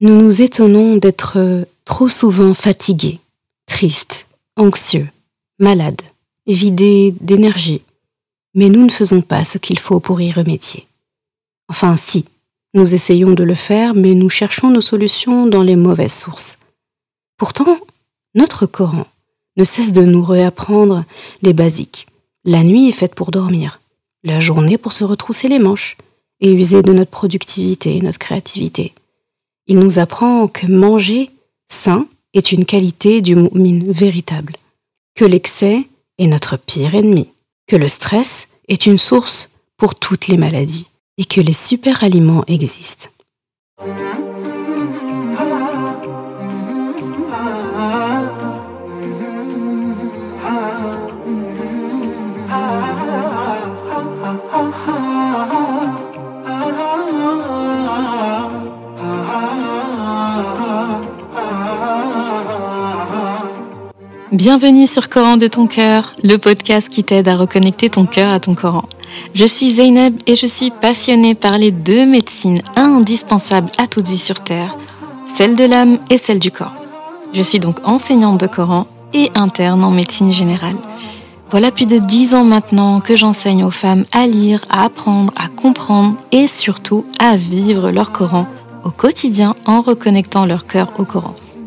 Nous nous étonnons d'être trop souvent fatigués, tristes, anxieux, malades, vidés d'énergie, mais nous ne faisons pas ce qu'il faut pour y remédier. Enfin si, nous essayons de le faire, mais nous cherchons nos solutions dans les mauvaises sources. Pourtant, notre Coran ne cesse de nous réapprendre les basiques. La nuit est faite pour dormir, la journée pour se retrousser les manches et user de notre productivité et notre créativité. Il nous apprend que manger sain est une qualité du mu'min véritable, que l'excès est notre pire ennemi, que le stress est une source pour toutes les maladies et que les super aliments existent. Bienvenue sur Coran de ton cœur, le podcast qui t'aide à reconnecter ton cœur à ton Coran. Je suis Zeynep et je suis passionnée par les deux médecines indispensables à toute vie sur Terre, celle de l'âme et celle du corps. Je suis donc enseignante de Coran et interne en médecine générale. Voilà plus de dix ans maintenant que j'enseigne aux femmes à lire, à apprendre, à comprendre et surtout à vivre leur Coran au quotidien en reconnectant leur cœur au Coran.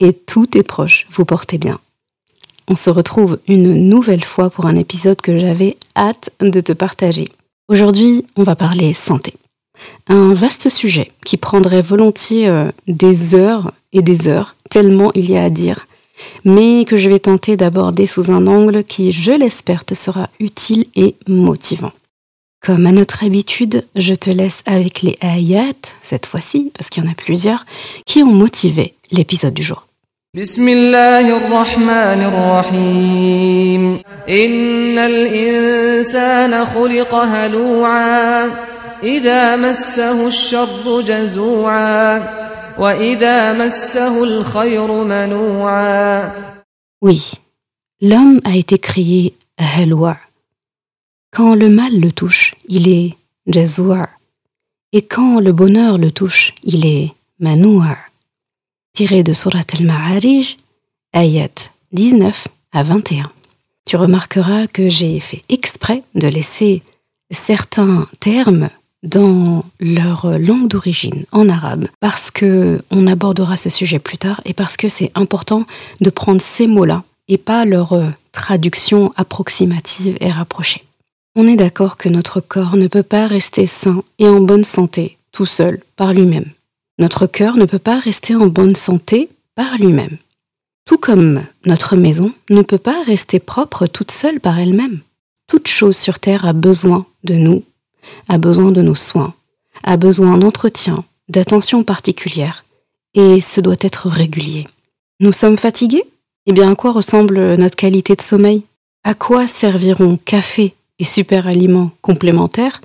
et tous tes proches vous portez bien. On se retrouve une nouvelle fois pour un épisode que j'avais hâte de te partager. Aujourd'hui, on va parler santé. Un vaste sujet qui prendrait volontiers euh, des heures et des heures, tellement il y a à dire, mais que je vais tenter d'aborder sous un angle qui, je l'espère, te sera utile et motivant. Comme à notre habitude, je te laisse avec les ayats, cette fois-ci, parce qu'il y en a plusieurs, qui ont motivé l'épisode du jour بسم الله الرحمن الرحيم إن الإنسان خلق هلوعا إذا مسه الشر جزوعا وإذا مسه الخير منوعا Oui, l'homme a été créé haloua. Quand le mal le touche, il est jazoua. Et quand le bonheur le touche, il est manoua tiré de Surat al-Ma'arij, ayat 19 à 21. Tu remarqueras que j'ai fait exprès de laisser certains termes dans leur langue d'origine, en arabe, parce que on abordera ce sujet plus tard et parce que c'est important de prendre ces mots-là et pas leur traduction approximative et rapprochée. On est d'accord que notre corps ne peut pas rester sain et en bonne santé tout seul par lui-même. Notre cœur ne peut pas rester en bonne santé par lui-même. Tout comme notre maison ne peut pas rester propre toute seule par elle-même. Toute chose sur Terre a besoin de nous, a besoin de nos soins, a besoin d'entretien, d'attention particulière, et ce doit être régulier. Nous sommes fatigués? Eh bien, à quoi ressemble notre qualité de sommeil? À quoi serviront café et super aliments complémentaires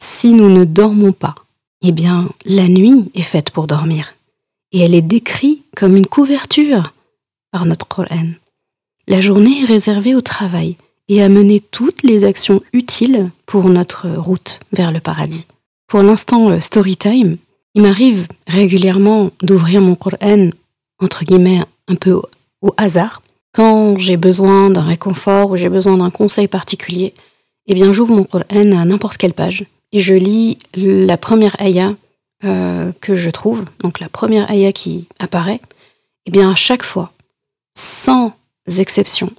si nous ne dormons pas? Eh bien, la nuit est faite pour dormir, et elle est décrite comme une couverture par notre Coran. La journée est réservée au travail et à mener toutes les actions utiles pour notre route vers le paradis. Pour l'instant story time, il m'arrive régulièrement d'ouvrir mon Coran, entre guillemets, un peu au hasard. Quand j'ai besoin d'un réconfort ou j'ai besoin d'un conseil particulier, eh bien j'ouvre mon Coran à n'importe quelle page et je lis la première ayah euh, que je trouve, donc la première ayah qui apparaît, et eh bien à chaque fois, sans exception,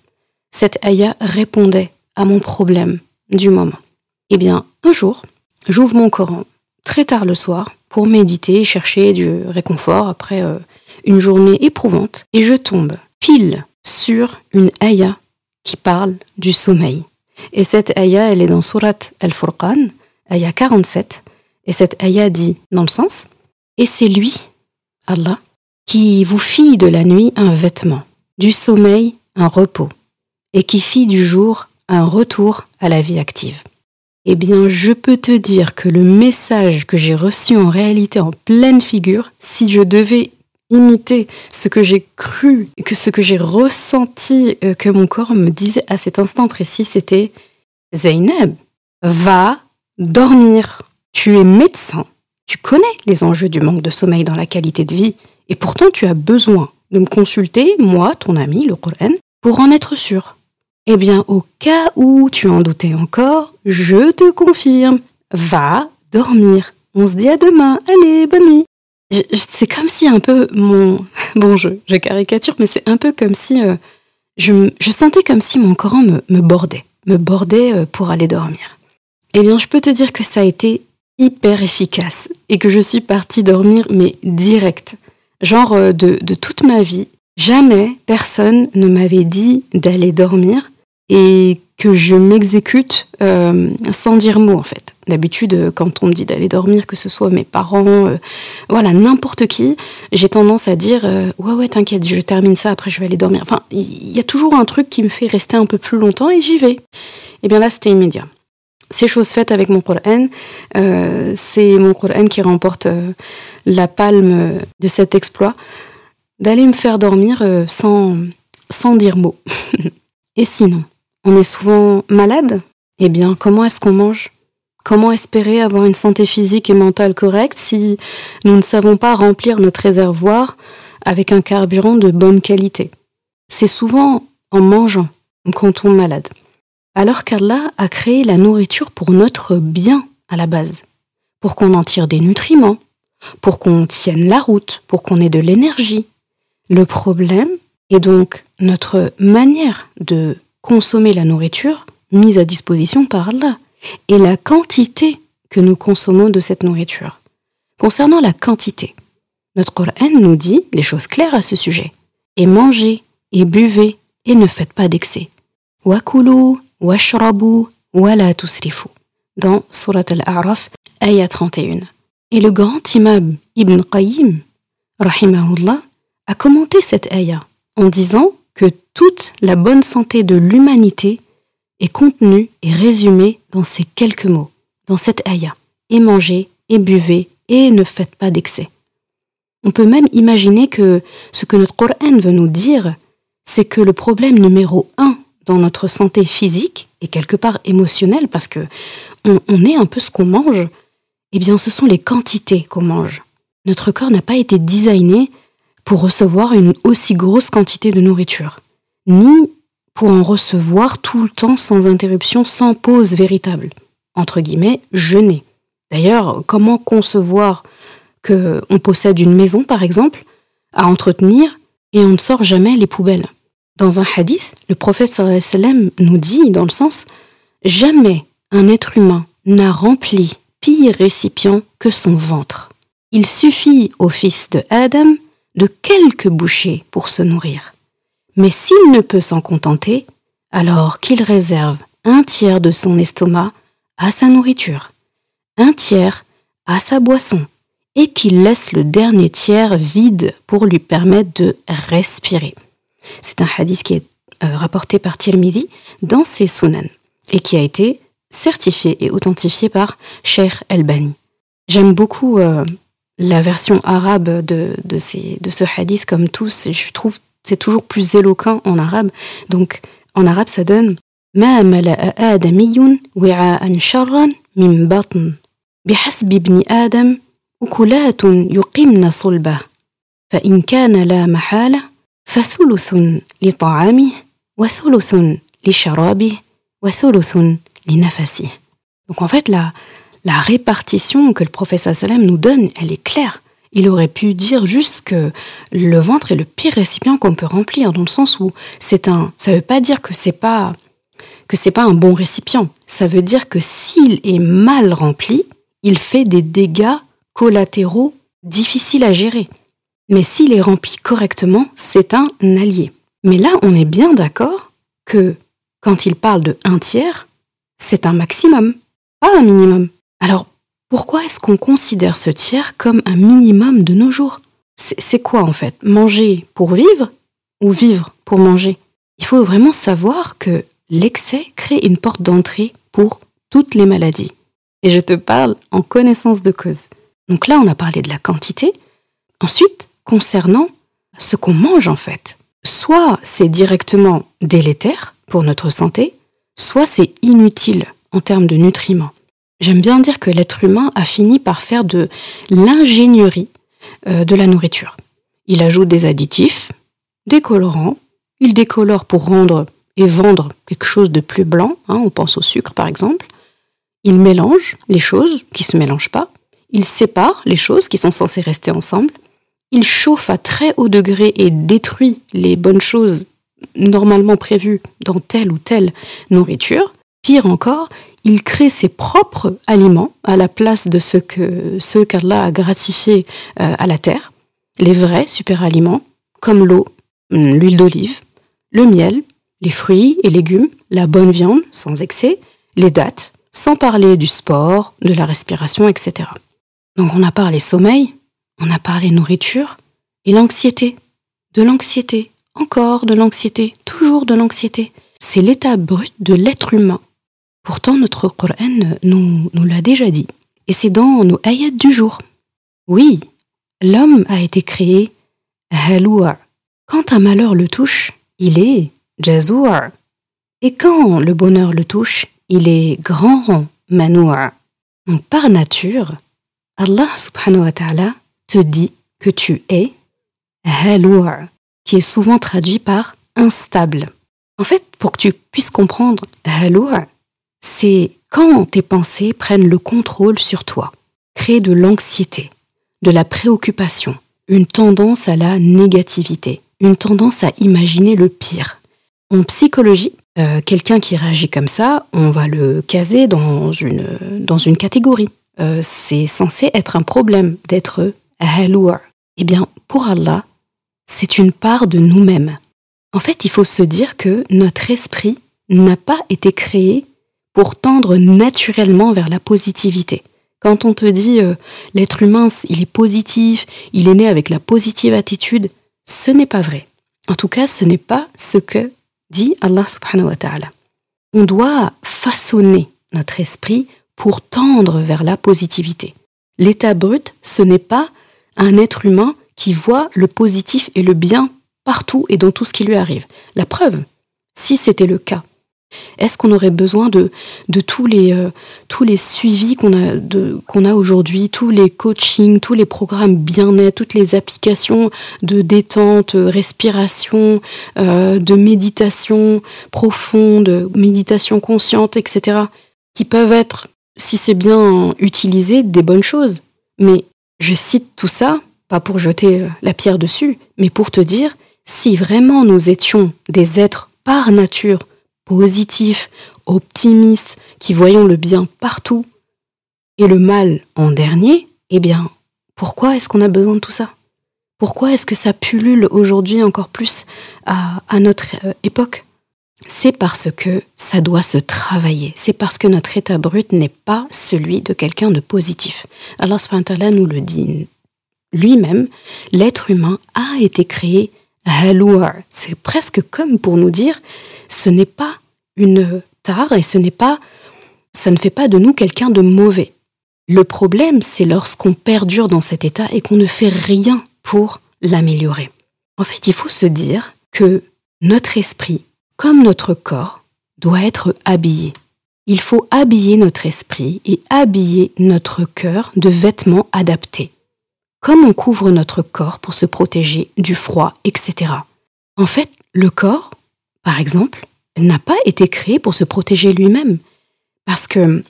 cette ayah répondait à mon problème du moment. Et eh bien un jour, j'ouvre mon Coran très tard le soir pour méditer et chercher du réconfort après euh, une journée éprouvante, et je tombe pile sur une ayah qui parle du sommeil. Et cette ayah, elle est dans Surat Al-Furqan, ayah 47, et cette ayah dit dans le sens, et c'est lui, Allah, qui vous fit de la nuit un vêtement, du sommeil un repos, et qui fit du jour un retour à la vie active. Eh bien, je peux te dire que le message que j'ai reçu en réalité en pleine figure, si je devais imiter ce que j'ai cru, que ce que j'ai ressenti, euh, que mon corps me disait à cet instant précis, c'était Zainab, va dormir. Tu es médecin. Tu connais les enjeux du manque de sommeil dans la qualité de vie. Et pourtant, tu as besoin de me consulter, moi, ton ami, le Coran, pour en être sûr. Eh bien, au cas où tu en doutais encore, je te confirme, va dormir. On se dit à demain. Allez, bonne nuit. C'est comme si un peu mon... Bon, je, je caricature, mais c'est un peu comme si... Euh, je, je, sentais comme si mon Coran me, me bordait, me bordait euh, pour aller dormir. Eh bien, je peux te dire que ça a été hyper efficace et que je suis partie dormir, mais direct. Genre euh, de, de toute ma vie, jamais personne ne m'avait dit d'aller dormir et que je m'exécute euh, sans dire mot en fait. D'habitude, euh, quand on me dit d'aller dormir, que ce soit mes parents, voilà, n'importe qui, j'ai tendance à dire ouais ouais t'inquiète, je termine ça, après je vais aller dormir. Enfin, il y a toujours un truc qui me fait rester un peu plus longtemps et j'y vais. Et eh bien là, c'était immédiat c'est chose faite avec mon Coran. Euh, c'est mon Coran qui remporte euh, la palme de cet exploit, d'aller me faire dormir euh, sans, sans dire mot. Et sinon, on est souvent malade? Eh bien, comment est-ce qu'on mange? Comment espérer avoir une santé physique et mentale correcte si nous ne savons pas remplir notre réservoir avec un carburant de bonne qualité? C'est souvent en mangeant qu'on tombe malade alors qu'Allah a créé la nourriture pour notre bien à la base, pour qu'on en tire des nutriments, pour qu'on tienne la route, pour qu'on ait de l'énergie. Le problème est donc notre manière de consommer la nourriture mise à disposition par Allah et la quantité que nous consommons de cette nourriture. Concernant la quantité, notre Coran nous dit des choses claires à ce sujet. Et mangez, et buvez, et ne faites pas d'excès. Wakulu Washrabu tusrifu dans Surat al-A'raf, ayah 31. Et le grand imam Ibn Qayyim, rahimahullah, a commenté cette ayah en disant que toute la bonne santé de l'humanité est contenue et résumée dans ces quelques mots, dans cette ayah. Et mangez, et buvez, et ne faites pas d'excès. On peut même imaginer que ce que notre Coran veut nous dire, c'est que le problème numéro un dans notre santé physique et quelque part émotionnelle, parce que on, est un peu ce qu'on mange, eh bien ce sont les quantités qu'on mange. Notre corps n'a pas été designé pour recevoir une aussi grosse quantité de nourriture, ni pour en recevoir tout le temps sans interruption, sans pause véritable. Entre guillemets, jeûner. D'ailleurs, comment concevoir qu'on possède une maison, par exemple, à entretenir et on ne sort jamais les poubelles? Dans un hadith, le prophète nous dit, dans le sens, jamais un être humain n'a rempli pire récipient que son ventre. Il suffit au fils de Adam de quelques bouchées pour se nourrir. Mais s'il ne peut s'en contenter, alors qu'il réserve un tiers de son estomac à sa nourriture, un tiers à sa boisson, et qu'il laisse le dernier tiers vide pour lui permettre de respirer. C'est un hadith qui est euh, rapporté par Tirmidhi dans ses Sunan et qui a été certifié et authentifié par Sheikh El-Bani. J'aime beaucoup euh, la version arabe de, de, ces, de ce hadith comme tous. Je trouve c'est toujours plus éloquent en arabe. Donc en arabe ça donne ما ملأ آدمي وعاء شرا من بطن بحسب ابن آدم أكلات يقمن صلبه فإن كان لا محالة فثلث لطعامه وثلث لشرابه وثلث لنفسه. Donc en fait, la, la répartition que le professeur Salem nous donne, elle est claire. Il aurait pu dire juste que le ventre est le pire récipient qu'on peut remplir, dans le sens où c'est un. Ça ne veut pas dire que c'est pas que c'est pas un bon récipient. Ça veut dire que s'il est mal rempli, il fait des dégâts collatéraux difficiles à gérer. Mais s'il est rempli correctement, c'est un allié. Mais là, on est bien d'accord que quand il parle de un tiers, c'est un maximum, pas un minimum. Alors, pourquoi est-ce qu'on considère ce tiers comme un minimum de nos jours? C'est quoi en fait? Manger pour vivre ou vivre pour manger? Il faut vraiment savoir que l'excès crée une porte d'entrée pour toutes les maladies. Et je te parle en connaissance de cause. Donc là, on a parlé de la quantité. Ensuite, concernant ce qu'on mange en fait, soit c'est directement délétère pour notre santé, soit c'est inutile en termes de nutriments. J'aime bien dire que l'être humain a fini par faire de l'ingénierie euh, de la nourriture. Il ajoute des additifs, des colorants, il décolore pour rendre et vendre quelque chose de plus blanc, hein, on pense au sucre par exemple, il mélange les choses qui ne se mélangent pas, il sépare les choses qui sont censées rester ensemble, il chauffe à très haut degré et détruit les bonnes choses normalement prévues dans telle ou telle nourriture. Pire encore, il crée ses propres aliments à la place de ceux que ceux qu'Allah a gratifiés euh, à la terre, les vrais super aliments, comme l'eau, hum, l'huile d'olive, le miel, les fruits et légumes, la bonne viande sans excès, les dattes, sans parler du sport, de la respiration, etc. Donc on a parlé sommeil, on a parlé nourriture et l'anxiété. De l'anxiété, encore de l'anxiété, toujours de l'anxiété. C'est l'état brut de l'être humain. Pourtant, notre Coran nous, l'a déjà dit. Et c'est dans nos ayats du jour. Oui, l'homme a été créé haloua. Quand un malheur le touche, il est jazoua. Et quand le bonheur le touche, il est grand manoua. Donc par nature, Allah subhanahu wa ta'ala te dit que tu es haloua, qui est souvent traduit par instable. En fait, pour que tu puisses comprendre haloua, c'est quand tes pensées prennent le contrôle sur toi, créent de l'anxiété, de la préoccupation, une tendance à la négativité, une tendance à imaginer le pire. En psychologie, euh, quelqu'un qui réagit comme ça, on va le caser dans une, dans une catégorie. Euh, c'est censé être un problème d'être haloua. Eh bien, pour Allah, c'est une part de nous-mêmes. En fait, il faut se dire que notre esprit n'a pas été créé pour tendre naturellement vers la positivité. Quand on te dit euh, l'être humain, il est positif, il est né avec la positive attitude, ce n'est pas vrai. En tout cas, ce n'est pas ce que dit Allah subhanahu wa ta'ala. On doit façonner notre esprit pour tendre vers la positivité. L'état brut, ce n'est pas un être humain qui voit le positif et le bien partout et dans tout ce qui lui arrive. La preuve, si c'était le cas, est-ce qu'on aurait besoin de, de tous, les, euh, tous les suivis qu'on a, aujourd'hui, tous les coachings, tous les programmes bien-être, toutes les applications de détente, respiration, euh, de méditation profonde, méditation consciente, etc., qui peuvent être, si c'est bien utilisé, des bonnes choses. Mais je cite tout ça, pas pour jeter la pierre dessus, mais pour te dire, si vraiment nous étions des êtres par nature positifs, optimistes, qui voyons le bien partout et le mal en dernier, eh bien, pourquoi est-ce qu'on a besoin de tout ça? Pourquoi est-ce que ça pullule aujourd'hui encore plus à, notre euh, époque? C'est parce que ça doit se travailler. C'est parce que notre état brut n'est pas celui de quelqu'un de positif. Alors, Allah nous le dit lui-même, l'être humain a été créé haloua. C'est presque comme pour nous dire ce n'est pas une tare et ce n'est pas, ça ne fait pas de nous quelqu'un de mauvais. Le problème, c'est lorsqu'on perdure dans cet état et qu'on ne fait rien pour l'améliorer. En fait, il faut se dire que notre esprit, comme notre corps, doit être habillé. Il faut habiller notre esprit et habiller notre cœur de vêtements adaptés. Comme on couvre notre corps pour se protéger du froid, etc. En fait, le corps, par exemple, n'a pas été créé pour se protéger lui-même. Parce que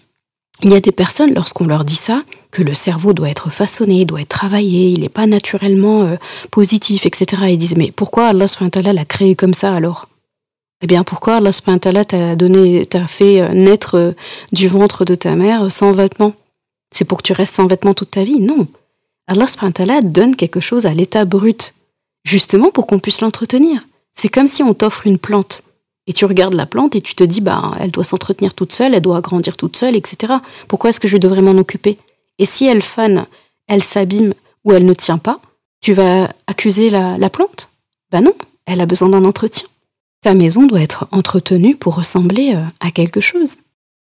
il y a des personnes, lorsqu'on leur dit ça, que le cerveau doit être façonné, doit être travaillé, il n'est pas naturellement euh, positif, etc. Ils disent, mais pourquoi Allah l'a créé comme ça alors? Eh bien, pourquoi Allah t'a donné, t'a fait euh, naître euh, du ventre de ta mère sans vêtements? C'est pour que tu restes sans vêtements toute ta vie? Non. Allah donne quelque chose à l'état brut, justement pour qu'on puisse l'entretenir. C'est comme si on t'offre une plante. Et tu regardes la plante et tu te dis, bah, elle doit s'entretenir toute seule, elle doit grandir toute seule, etc. Pourquoi est-ce que je devrais m'en occuper? Et si elle fane, elle s'abîme ou elle ne tient pas, Tu vas accuser la, la plante? Ben non, elle a besoin d'un entretien. Ta maison doit être entretenue pour ressembler euh, à quelque chose.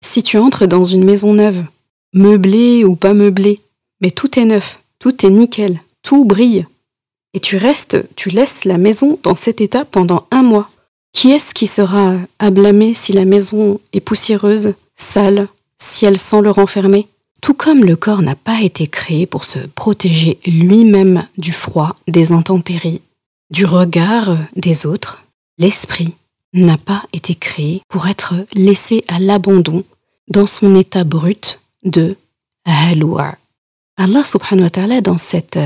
Si tu entres dans une maison neuve, meublée ou pas meublée, mais tout est neuf, tout est nickel, tout brille, et tu restes, tu laisses la maison dans cet état pendant un mois, qui est-ce qui sera à blâmer si la maison est poussiéreuse, sale, si elle sent le renfermer? Tout comme le corps n'a pas été créé pour se protéger lui-même du froid, des intempéries, du regard des autres, l'esprit n'a pas été créé pour être laissé à l'abandon dans son état brut de halwa. Allah subhanahu wa ta'ala dans, cette,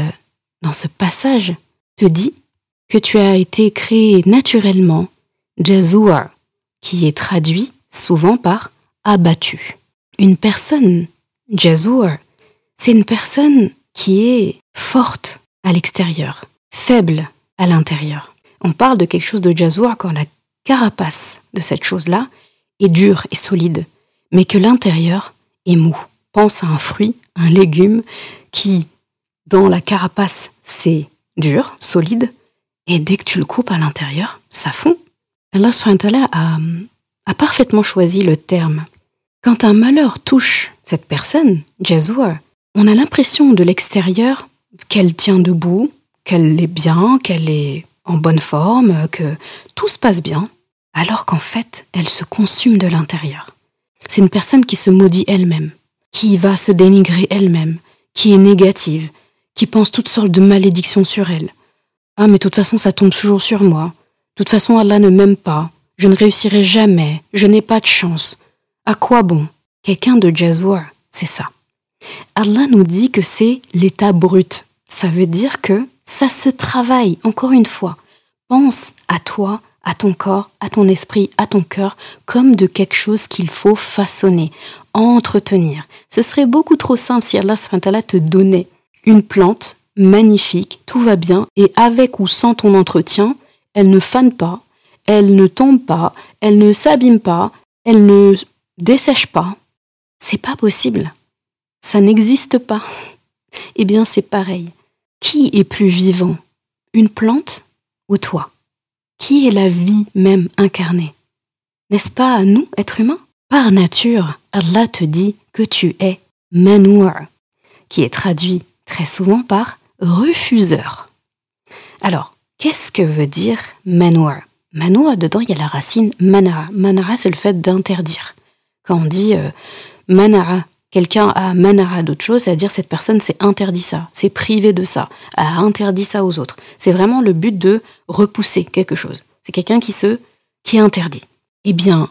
dans ce passage te dit que tu as été créé naturellement Jazua, qui est traduit souvent par abattu. Une personne, Jazua, c'est une personne qui est forte à l'extérieur, faible à l'intérieur. On parle de quelque chose de Jazua quand la carapace de cette chose-là est dure et solide, mais que l'intérieur est mou. Pense à un fruit, un légume qui, dans la carapace, c'est dur, solide, et dès que tu le coupes à l'intérieur, ça fond. Allah a, a parfaitement choisi le terme. Quand un malheur touche cette personne, Jazua, on a l'impression de l'extérieur qu'elle tient debout, qu'elle est bien, qu'elle est en bonne forme, que tout se passe bien, alors qu'en fait, elle se consume de l'intérieur. C'est une personne qui se maudit elle-même, qui va se dénigrer elle-même, qui est négative, qui pense toutes sortes de malédictions sur elle. Ah, mais de toute façon, ça tombe toujours sur moi. De toute façon, Allah ne m'aime pas. Je ne réussirai jamais. Je n'ai pas de chance. À quoi bon? Quelqu'un de Jazwa, c'est ça. Allah nous dit que c'est l'état brut. Ça veut dire que ça se travaille, encore une fois. Pense à toi, à ton corps, à ton esprit, à ton cœur, comme de quelque chose qu'il faut façonner, entretenir. Ce serait beaucoup trop simple si Allah te donnait une plante magnifique, tout va bien, et avec ou sans ton entretien, elle ne fane pas, elle ne tombe pas, elle ne s'abîme pas, elle ne dessèche pas. C'est pas possible. Ça n'existe pas. Eh bien, c'est pareil. Qui est plus vivant Une plante ou toi? Qui est la vie même incarnée? N'est-ce pas à nous, êtres humains? Par nature, Allah te dit que tu es manour, qui est traduit très souvent par refuseur. Alors, Qu'est-ce que veut dire manoir Manoir, dedans, il y a la racine manara. Manara, c'est le fait d'interdire. Quand on dit euh, manara, quelqu'un a manara d'autre chose, c'est-à-dire cette personne s'est interdit ça, s'est privé de ça, a interdit ça aux autres. C'est vraiment le but de repousser quelque chose. C'est quelqu'un qui se qui interdit. Eh bien,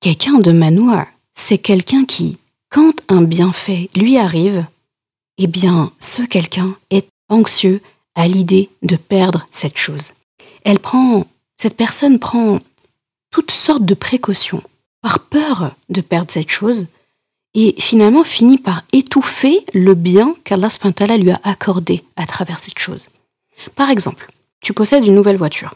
quelqu'un de manoir, c'est quelqu'un qui, quand un bienfait lui arrive, eh bien, ce quelqu'un est anxieux, à l'idée de perdre cette chose. Elle prend, cette personne prend toutes sortes de précautions par peur de perdre cette chose et finalement finit par étouffer le bien qu'Allah lui a accordé à travers cette chose. Par exemple, tu possèdes une nouvelle voiture.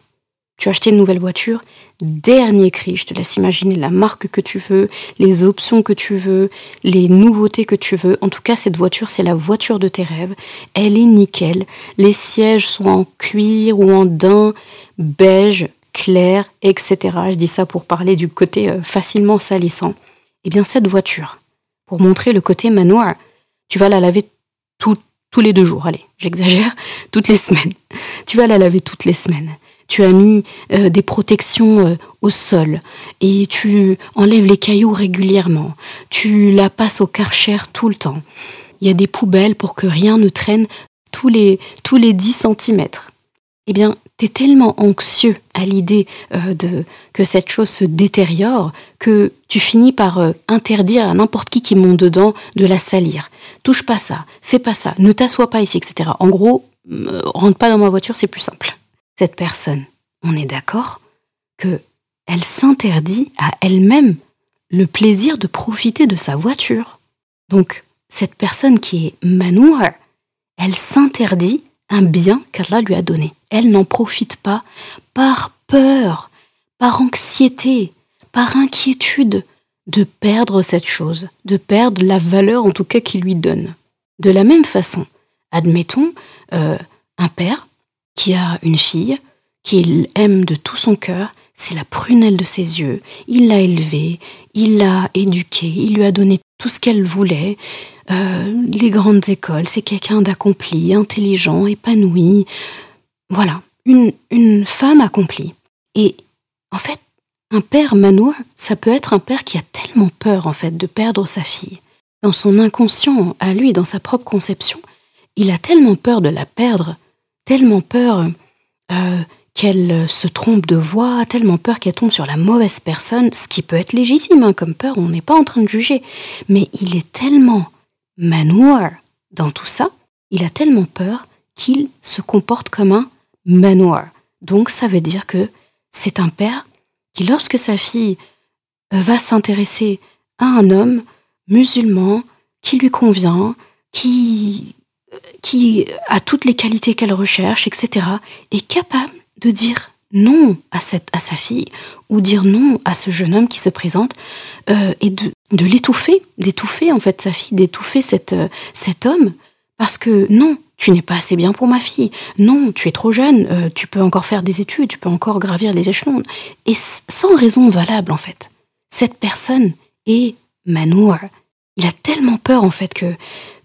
Tu as acheté une nouvelle voiture, dernier cri, je te laisse imaginer la marque que tu veux, les options que tu veux, les nouveautés que tu veux. En tout cas, cette voiture, c'est la voiture de tes rêves. Elle est nickel. Les sièges sont en cuir ou en daim, beige, clair, etc. Je dis ça pour parler du côté euh, facilement salissant. Eh bien, cette voiture, pour montrer le côté manoir, tu vas la laver tous les deux jours. Allez, j'exagère, toutes les semaines. Tu vas la laver toutes les semaines tu as mis euh, des protections euh, au sol et tu enlèves les cailloux régulièrement, tu la passes au karcher tout le temps. Il y a des poubelles pour que rien ne traîne tous les, tous les 10 cm. Eh bien, tu es tellement anxieux à l'idée euh, de que cette chose se détériore que tu finis par interdire à n'importe qui qui monte dedans de la salir. Touche pas ça, fais pas ça, ne t'assois pas ici, etc. En gros, rentre pas dans ma voiture, c'est plus simple cette personne, on est d'accord que elle s'interdit à elle-même le plaisir de profiter de sa voiture. Donc, cette personne qui est manour, elle s'interdit un bien qu'Allah lui a donné. Elle n'en profite pas par peur, par anxiété, par inquiétude de perdre cette chose, de perdre la valeur en tout cas qu'il lui donne. De la même façon, admettons, euh, un père qui a une fille qu'il aime de tout son cœur, c'est la prunelle de ses yeux, il l'a élevée, il l'a éduquée, il lui a donné tout ce qu'elle voulait, euh, les grandes écoles, c'est quelqu'un d'accompli, intelligent, épanoui. Voilà, une, une femme accomplie. Et en fait, un père manoir, ça peut être un père qui a tellement peur en fait de perdre sa fille. Dans son inconscient, à lui, dans sa propre conception, il a tellement peur de la perdre, tellement peur euh, qu'elle se trompe de voix, tellement peur qu'elle tombe sur la mauvaise personne, ce qui peut être légitime hein, comme peur, on n'est pas en train de juger, mais il est tellement manoir dans tout ça, il a tellement peur qu'il se comporte comme un manoir. Donc ça veut dire que c'est un père qui, lorsque sa fille euh, va s'intéresser à un homme musulman qui lui convient, qui, euh, qui a toutes les qualités qu'elle recherche, etc., est capable de dire non à, cette, à sa fille ou dire non à ce jeune homme qui se présente euh, et de, de l'étouffer, d'étouffer en fait sa fille, d'étouffer euh, cet homme parce que non, tu n'es pas assez bien pour ma fille, non, tu es trop jeune, euh, tu peux encore faire des études, tu peux encore gravir les échelons et sans raison valable en fait. Cette personne est manoir. Il a tellement peur en fait que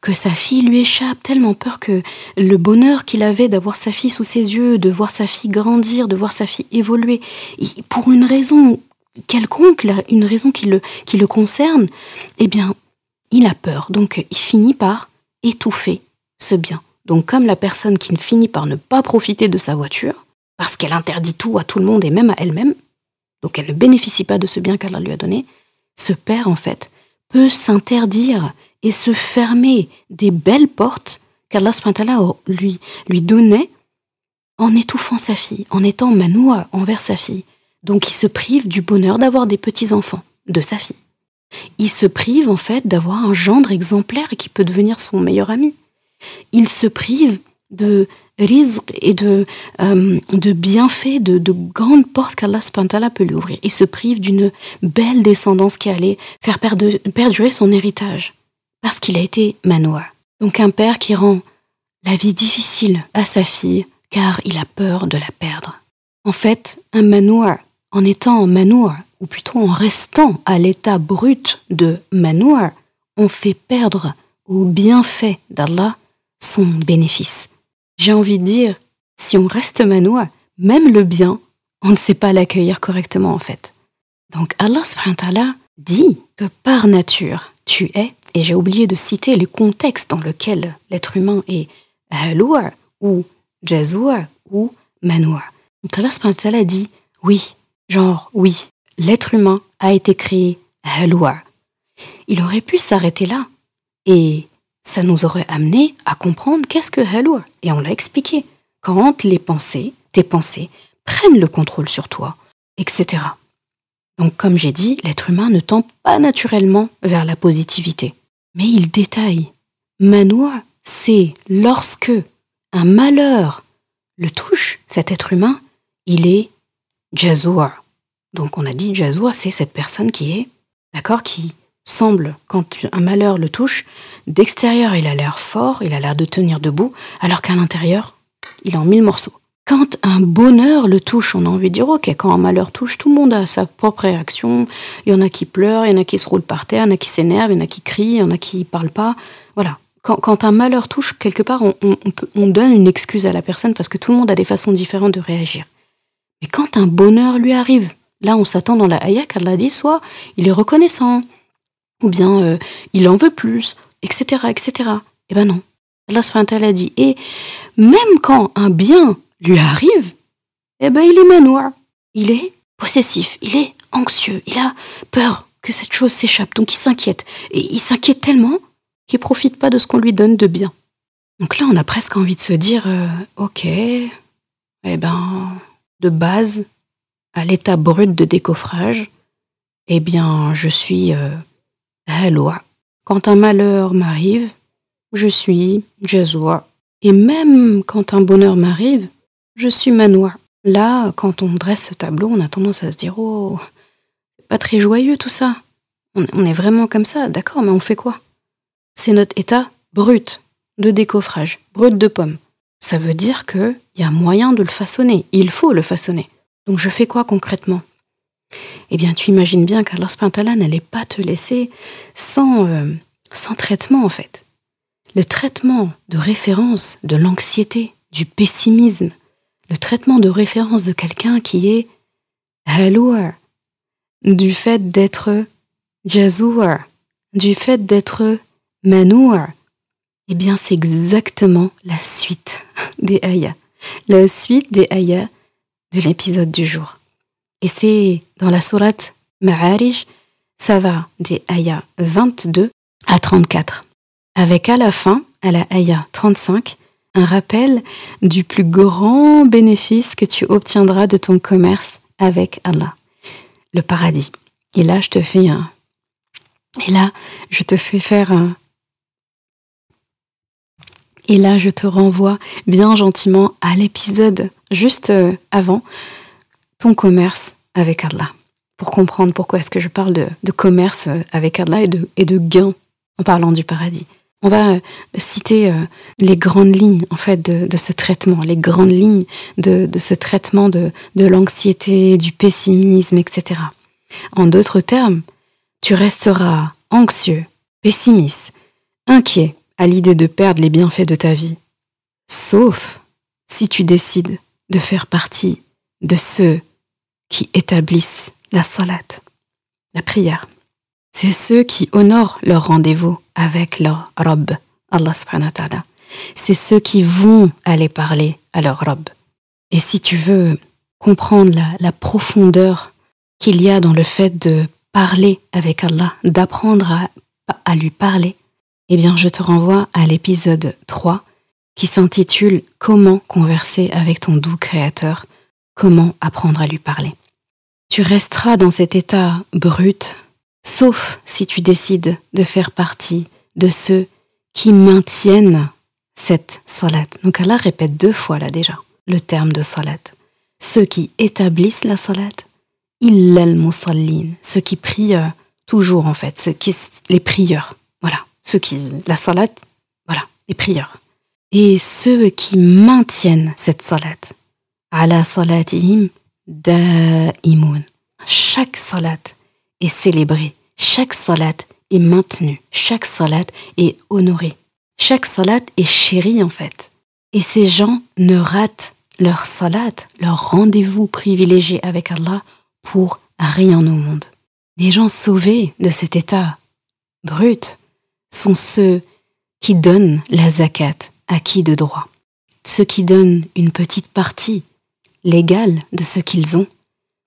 que sa fille lui échappe, tellement peur que le bonheur qu'il avait d'avoir sa fille sous ses yeux, de voir sa fille grandir, de voir sa fille évoluer, pour une raison quelconque, une raison qui le, qui le concerne, eh bien, il a peur. Donc, il finit par étouffer ce bien. Donc, comme la personne qui finit par ne pas profiter de sa voiture, parce qu'elle interdit tout à tout le monde et même à elle-même, donc elle ne bénéficie pas de ce bien qu'elle lui a donné, ce père, en fait, peut s'interdire et se fermer des belles portes qu'Allah lui, lui donnait en étouffant sa fille, en étant manoua envers sa fille. Donc il se prive du bonheur d'avoir des petits-enfants de sa fille. Il se prive en fait d'avoir un gendre exemplaire qui peut devenir son meilleur ami. Il se prive de rizq et de, euh, de bienfaits, de, de grandes portes qu'Allah peut lui ouvrir. Il se prive d'une belle descendance qui allait faire perdurer son héritage parce qu'il a été manoir. Donc un père qui rend la vie difficile à sa fille car il a peur de la perdre. En fait, un manoir, en étant manoir, ou plutôt en restant à l'état brut de manoir, on fait perdre au bienfait d'Allah son bénéfice. J'ai envie de dire, si on reste manoir, même le bien, on ne sait pas l'accueillir correctement en fait. Donc Allah dit que par nature, tu es et j'ai oublié de citer les contextes dans lesquels l'être humain est haloua ou jazoua ou manoua. Donc Allah dit oui, genre oui, l'être humain a été créé haloua. Il aurait pu s'arrêter là et ça nous aurait amené à comprendre qu'est-ce que haloua. Et on l'a expliqué. Quand les pensées, tes pensées, prennent le contrôle sur toi, etc. Donc comme j'ai dit, l'être humain ne tend pas naturellement vers la positivité. Mais il détaille. Manoua, c'est lorsque un malheur le touche, cet être humain, il est jazoua. Donc on a dit jazoua, c'est cette personne qui est, d'accord, qui semble, quand un malheur le touche, d'extérieur il a l'air fort, il a l'air de tenir debout, alors qu'à l'intérieur, il est en mille morceaux. Quand un bonheur le touche, on a envie de dire, ok, quand un malheur touche, tout le monde a sa propre réaction. Il y en a qui pleurent, il y en a qui se roulent par terre, il y en a qui s'énervent, il y en a qui crient, il y en a qui parlent pas. Voilà. Quand, un malheur touche, quelque part, on, donne une excuse à la personne parce que tout le monde a des façons différentes de réagir. Mais quand un bonheur lui arrive, là, on s'attend dans la ayah qu'Allah dit soit il est reconnaissant, ou bien euh, il en veut plus, etc., etc. Eh ben non. Allah a dit, et même quand un bien lui arrive, eh ben il est manoir. Il est possessif, il est anxieux, il a peur que cette chose s'échappe, donc il s'inquiète. Et il s'inquiète tellement qu'il profite pas de ce qu'on lui donne de bien. Donc là, on a presque envie de se dire, euh, ok, eh ben, de base, à l'état brut de décoffrage, eh bien, je suis euh, Quand un malheur m'arrive, je suis jazoua. Et même quand un bonheur m'arrive, je suis manoir. Là, quand on dresse ce tableau, on a tendance à se dire Oh, pas très joyeux tout ça. On, est vraiment comme ça, d'accord, mais on fait quoi? C'est notre état brut de décoffrage, brut de pomme. Ça veut dire qu'il y a moyen de le façonner. Il faut le façonner. Donc je fais quoi concrètement? Eh bien, tu imagines bien qu'Allah n'allait pas te laisser sans, euh, sans traitement, en fait. Le traitement de référence de l'anxiété, du pessimisme, le traitement de référence de quelqu'un qui est haloua, du fait d'être jazoua, du fait d'être manoua, eh bien c'est exactement la suite des ayats, la suite des ayats de l'épisode du jour. Et c'est dans la sourate Ma'arij, ça va des ayats 22 à 34, avec à la fin, à la ayah 35, un rappel du plus grand bénéfice que tu obtiendras de ton commerce avec Allah, le paradis. Et là, je te fais un. Et là, je te fais faire un. Et là, je te renvoie bien gentiment à l'épisode juste euh, avant ton commerce avec Allah, pour comprendre pourquoi est-ce que je parle de, commerce euh, avec Allah et de, et gain en parlant du paradis. On va euh, citer les grandes lignes en fait de, ce traitement, les grandes lignes de, ce traitement de, de l'anxiété, du pessimisme, etc. En d'autres termes, tu resteras anxieux, pessimiste, inquiet à l'idée de perdre les bienfaits de ta vie, sauf si tu décides de faire partie de ceux qui établissent la salat, la prière. C'est ceux qui honorent leur rendez-vous avec leur robe, Allah subhanahu wa. C'est ceux qui vont aller parler à leur robe. Et si tu veux comprendre la, profondeur qu'il y a dans le fait de parler avec Allah, d'apprendre à lui parler, eh bien je te renvoie à l'épisode 3 qui s'intitule Comment converser avec ton doux Créateur, comment apprendre à lui parler? Tu resteras dans cet état brut, sauf si tu décides de faire partie de ceux qui maintiennent cette salat. Donc Allah répète deux fois là déjà le terme de salat. Ceux qui établissent la salat, illal musallin, ceux qui prient euh, toujours en fait, ceux qui, les prieurs, voilà, ceux qui, la salat, voilà, les prieurs. Et ceux qui maintiennent cette salat, ala salatihim da'imun. Chaque salat est célébrée, chaque salat est maintenue, chaque salat est honorée, chaque salat est chérie en fait. Et ces gens ne ratent leur salat, leur rendez-vous privilégié avec Allah pour rien au monde. Les gens sauvés de cet état brut sont ceux qui donnent la zakat à qui de droit, ceux qui donnent une petite partie légale de ce qu'ils ont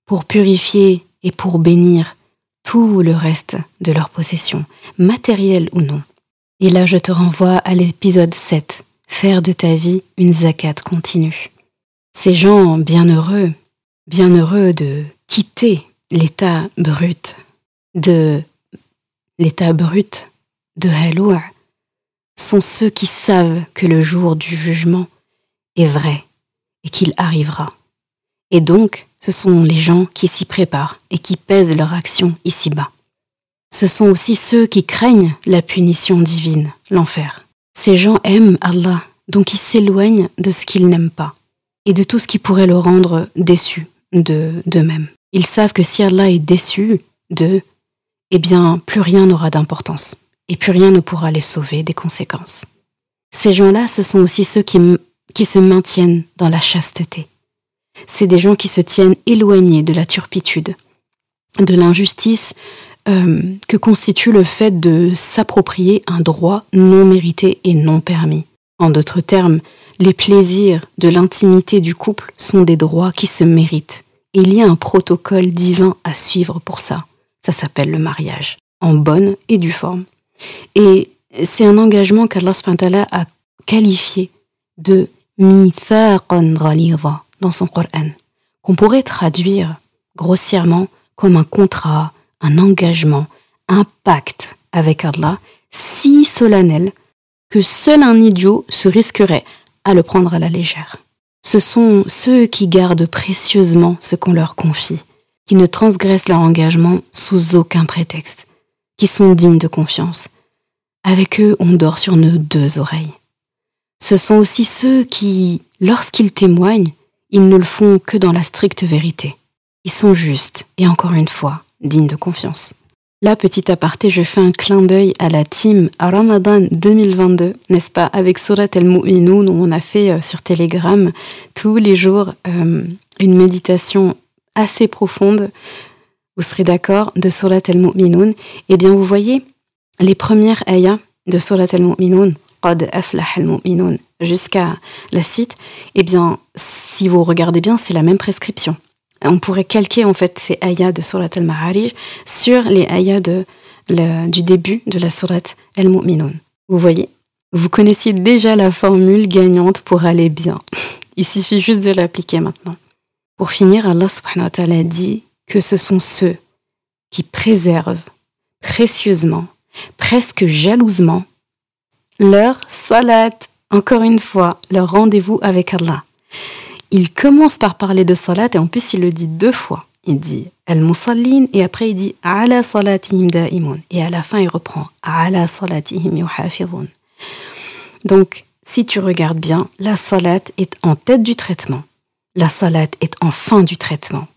pour purifier et pour bénir tout le reste de leur possession, matérielle ou non. Et là, je te renvoie à l'épisode 7, faire de ta vie une zakat continue. Ces gens bienheureux, bienheureux de quitter l'état brut, de l'état brut de sont ceux qui savent que le jour du jugement est vrai et qu'il arrivera. Et donc, ce sont les gens qui s'y préparent et qui pèsent leur action ici-bas. Ce sont aussi ceux qui craignent la punition divine, l'enfer. Ces gens aiment Allah, donc ils s'éloignent de ce qu'ils n'aiment pas et de tout ce qui pourrait le rendre déçu d'eux-mêmes. Ils savent que si Allah est déçu d'eux, eh bien, plus rien n'aura d'importance et plus rien ne pourra les sauver des conséquences. Ces gens-là, ce sont aussi ceux qui, se maintiennent dans la chasteté, c'est des gens qui se tiennent éloignés de la turpitude, de l'injustice euh, que constitue le fait de s'approprier un droit non mérité et non permis. En d'autres termes, les plaisirs de l'intimité du couple sont des droits qui se méritent. Il y a un protocole divin à suivre pour ça. Ça s'appelle le mariage, en bonne et due forme. Et c'est un engagement qu'Allah a qualifié de mithaqan dans son Coran, qu'on pourrait traduire grossièrement comme un contrat, un engagement, un pacte avec Allah si solennel que seul un idiot se risquerait à le prendre à la légère. Ce sont ceux qui gardent précieusement ce qu'on leur confie, qui ne transgressent leur engagement sous aucun prétexte, sont dignes de confiance. Avec eux, on dort sur nos deux oreilles. ce sont aussi ceux qui, lorsqu'ils témoignent, ils ne le font que dans la stricte vérité. Ils sont justes et encore une fois, dignes de confiance. Là, petit aparté, je fais un clin d'œil à la team Ramadan 2022, n'est-ce pas, avec Surat al-Mu'minun, où on a fait euh, sur Telegram tous les jours euh, une méditation assez profonde, vous serez d'accord, de Surat al-Mu'minun. Eh bien, vous voyez, les premières ayahs de Surat al-Mu'minun, Qad aflah al-Mu'minun, jusqu'à la suite, eh bien, si vous regardez bien, c'est la même prescription on pourrait calquer en fait ces ayats de Surat al-Ma'arij sur les ayats de, du début de la Surat al-Mu'minun. Vous voyez? Vous connaissiez déjà la formule gagnante pour aller bien. Il suffit juste de l'appliquer maintenant. Pour finir, Allah subhanahu wa ta'ala dit que ce sont ceux qui préservent précieusement, presque jalousement, leur salat, encore une fois, leur rendez-vous avec Allah il commence par parler de salat et en plus il le dit deux fois. Il dit al-musallin et après il dit ala salatihim da'imun et à la fin il reprend ala salatihim yuhafizun. Donc si tu regardes bien, la salat est en tête du traitement. La salat est en fin du traitement.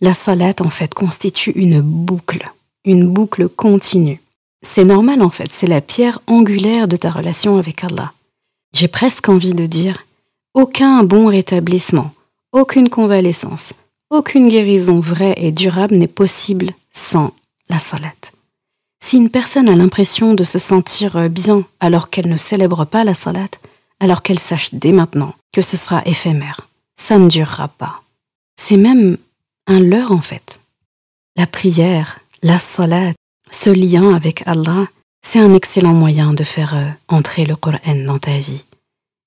La salat en fait constitue une boucle, une boucle continue. C'est normal en fait, c'est la pierre angulaire de ta relation avec Allah. J'ai presque envie de dire aucun bon rétablissement, aucune convalescence, aucune guérison vraie et durable n'est possible sans la salate. Si une personne a l'impression de se sentir bien alors qu'elle ne célèbre pas la salate, alors qu'elle sache dès maintenant que ce sera éphémère, ça ne durera pas. C'est même un leurre en fait. La prière, la salate, ce lien avec Allah, c'est un excellent moyen de faire euh, entrer le Coran dans ta vie.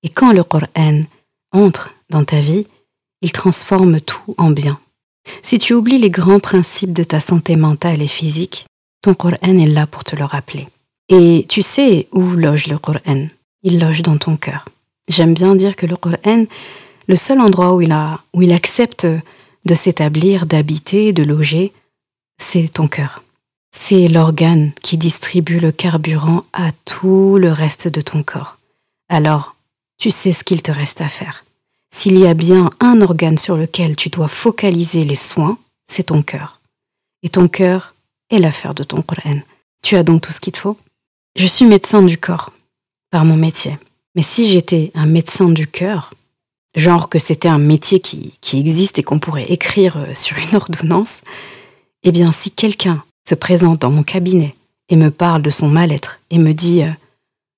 Et quand le Coran entre dans ta vie, il transforme tout en bien. Si tu oublies les grands principes de ta santé mentale et physique, ton Coran est là pour te le rappeler. Et tu sais où loge le Coran Il loge dans ton cœur. J'aime bien dire que le Coran, le seul endroit où il, a, où il accepte de s'établir, d'habiter, de loger, c'est ton cœur. C'est l'organe qui distribue le carburant à tout le reste de ton corps. Alors, tu sais ce qu'il te reste à faire. S'il y a bien un organe sur lequel tu dois focaliser les soins, c'est ton cœur. Et ton cœur est l'affaire de ton Qur'an. Tu as donc tout ce qu'il te faut? Je suis médecin du corps, par mon métier. Mais si j'étais un médecin du cœur, genre que c'était un métier qui, existe et qu'on pourrait écrire euh, sur une ordonnance, eh bien si quelqu'un se présente dans mon cabinet et me parle de son mal-être et me dit euh,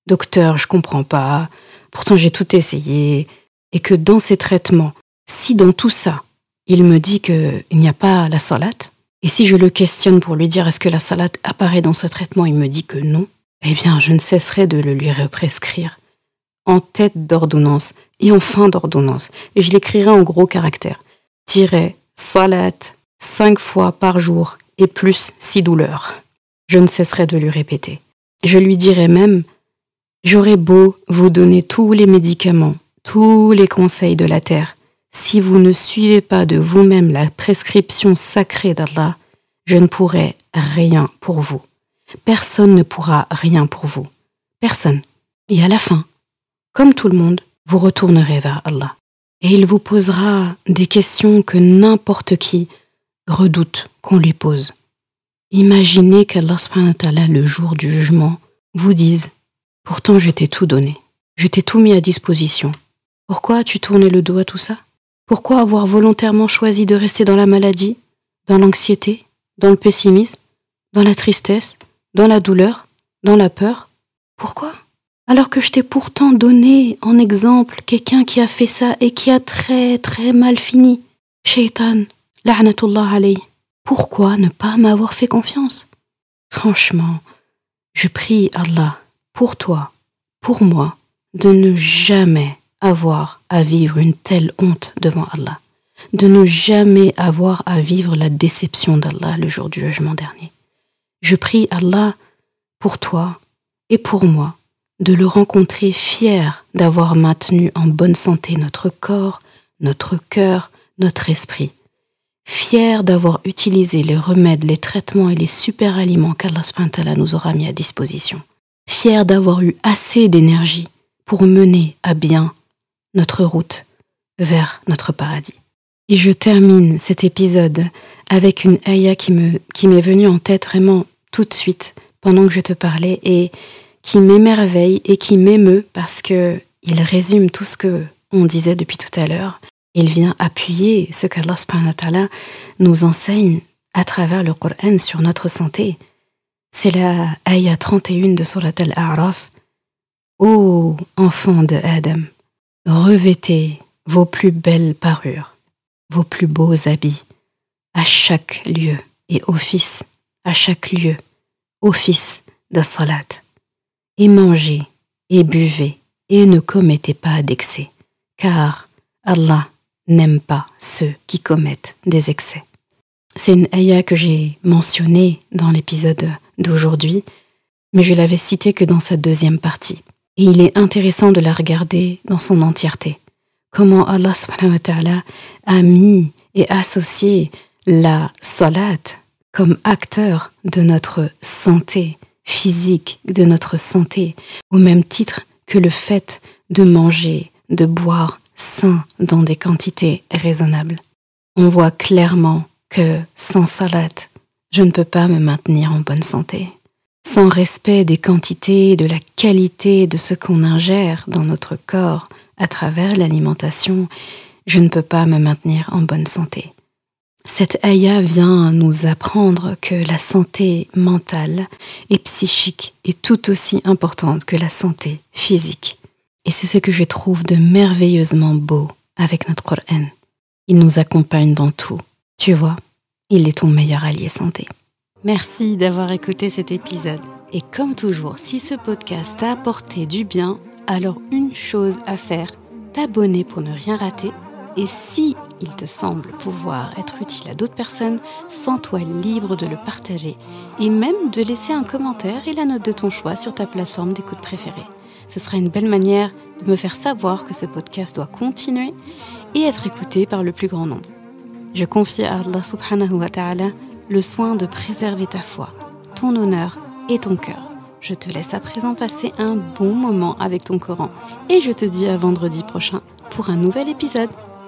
Docteur, je comprends pas, pourtant j'ai tout essayé, et que dans ces traitements, si dans tout ça, il me dit qu'il n'y a pas la salade, et si je le questionne pour lui dire est-ce que la salade apparaît dans ce traitement, il me dit que non, eh bien je ne cesserai de le lui represcrire en tête d'ordonnance et en fin d'ordonnance. Et je l'écrirai en gros caractères. Tiret, salade, cinq fois par jour et plus si douleur. Je ne cesserai de lui répéter. Je lui dirai même J'aurais beau vous donner tous les médicaments, tous les conseils de la terre. Si vous ne suivez pas de vous-même la prescription sacrée d'Allah, je ne pourrai rien pour vous. Personne ne pourra rien pour vous. Personne. Et à la fin, comme tout le monde, vous retournerez vers Allah. Et il vous posera des questions que n'importe qui redoute qu'on lui pose. Imaginez qu'Allah, le jour du jugement, vous dise Pourtant, je t'ai tout donné. Je t'ai tout mis à disposition. Pourquoi as-tu tourné le dos à tout ça? Pourquoi avoir volontairement choisi de rester dans la maladie, dans l'anxiété, dans le pessimisme, dans la tristesse, dans la douleur, dans la peur? Pourquoi? Alors que je t'ai pourtant donné en exemple quelqu'un qui a fait ça et qui a très très mal fini. Shaitan, la'natullah alayh. Pourquoi ne pas m'avoir fait confiance? Franchement, je prie Allah pour toi, pour moi, de ne jamais avoir à vivre une telle honte devant Allah, de ne jamais avoir à vivre la déception d'Allah le jour du jugement dernier. Je prie Allah pour toi et pour moi de le rencontrer fier d'avoir maintenu en bonne santé notre corps, notre cœur, notre esprit, fier d'avoir utilisé les remèdes, les traitements et les super aliments qu'Allah nous aura mis à disposition fier d'avoir eu assez d'énergie pour mener à bien notre route vers notre paradis. Et je termine cet épisode avec une ayah qui me qui m'est venue en tête vraiment tout de suite pendant que je te parlais et qui m'émerveille et qui m'émeut parce que il résume tout ce que on disait depuis tout à l'heure. Il vient appuyer ce qu'Allah nous enseigne à travers le Coran sur notre santé. C'est la ayah 31 de Surat al-A'raf. Ô enfants de Adam, revêtez vos plus belles parures, vos plus beaux habits, à chaque lieu et office, à chaque lieu, office de salat, et mangez et buvez et ne commettez pas d'excès, car Allah n'aime pas ceux qui commettent des excès. C'est une ayah que j'ai mentionnée dans l'épisode d'aujourd'hui, mais je l'avais citée que dans sa deuxième partie. Et il est intéressant de la regarder dans son entièreté. Comment Allah subhanahu wa ta'ala a mis et associé la salat comme acteur de notre santé physique, de notre santé, au même titre que le fait de manger, de boire sain dans des quantités raisonnables. On voit clairement que sans salade, je ne peux pas me maintenir en bonne santé. Sans respect des quantités de la qualité de ce qu'on ingère dans notre corps à travers l'alimentation, je ne peux pas me maintenir en bonne santé. Cette ayah vient nous apprendre que la santé mentale et psychique est tout aussi importante que la santé physique. Et c'est ce que je trouve de merveilleusement beau avec notre Coran. Il nous accompagne dans tout. Tu vois, il est ton meilleur allié santé. Merci d'avoir écouté cet épisode. Et comme toujours, si ce podcast t'a apporté du bien, alors une chose à faire, t'abonner pour ne rien rater. Et si il te semble pouvoir être utile à d'autres personnes, sens-toi libre de le partager et même de laisser un commentaire et la note de ton choix sur ta plateforme d'écoute préférée. Ce sera une belle manière de me faire savoir que ce podcast doit continuer et être écouté par le plus grand nombre. Je confie à Allah subhanahu wa ta'ala le soin de préserver ta foi, ton honneur et ton cœur. Je te laisse à présent passer un bon moment avec ton Coran et je te dis à vendredi prochain pour un nouvel épisode.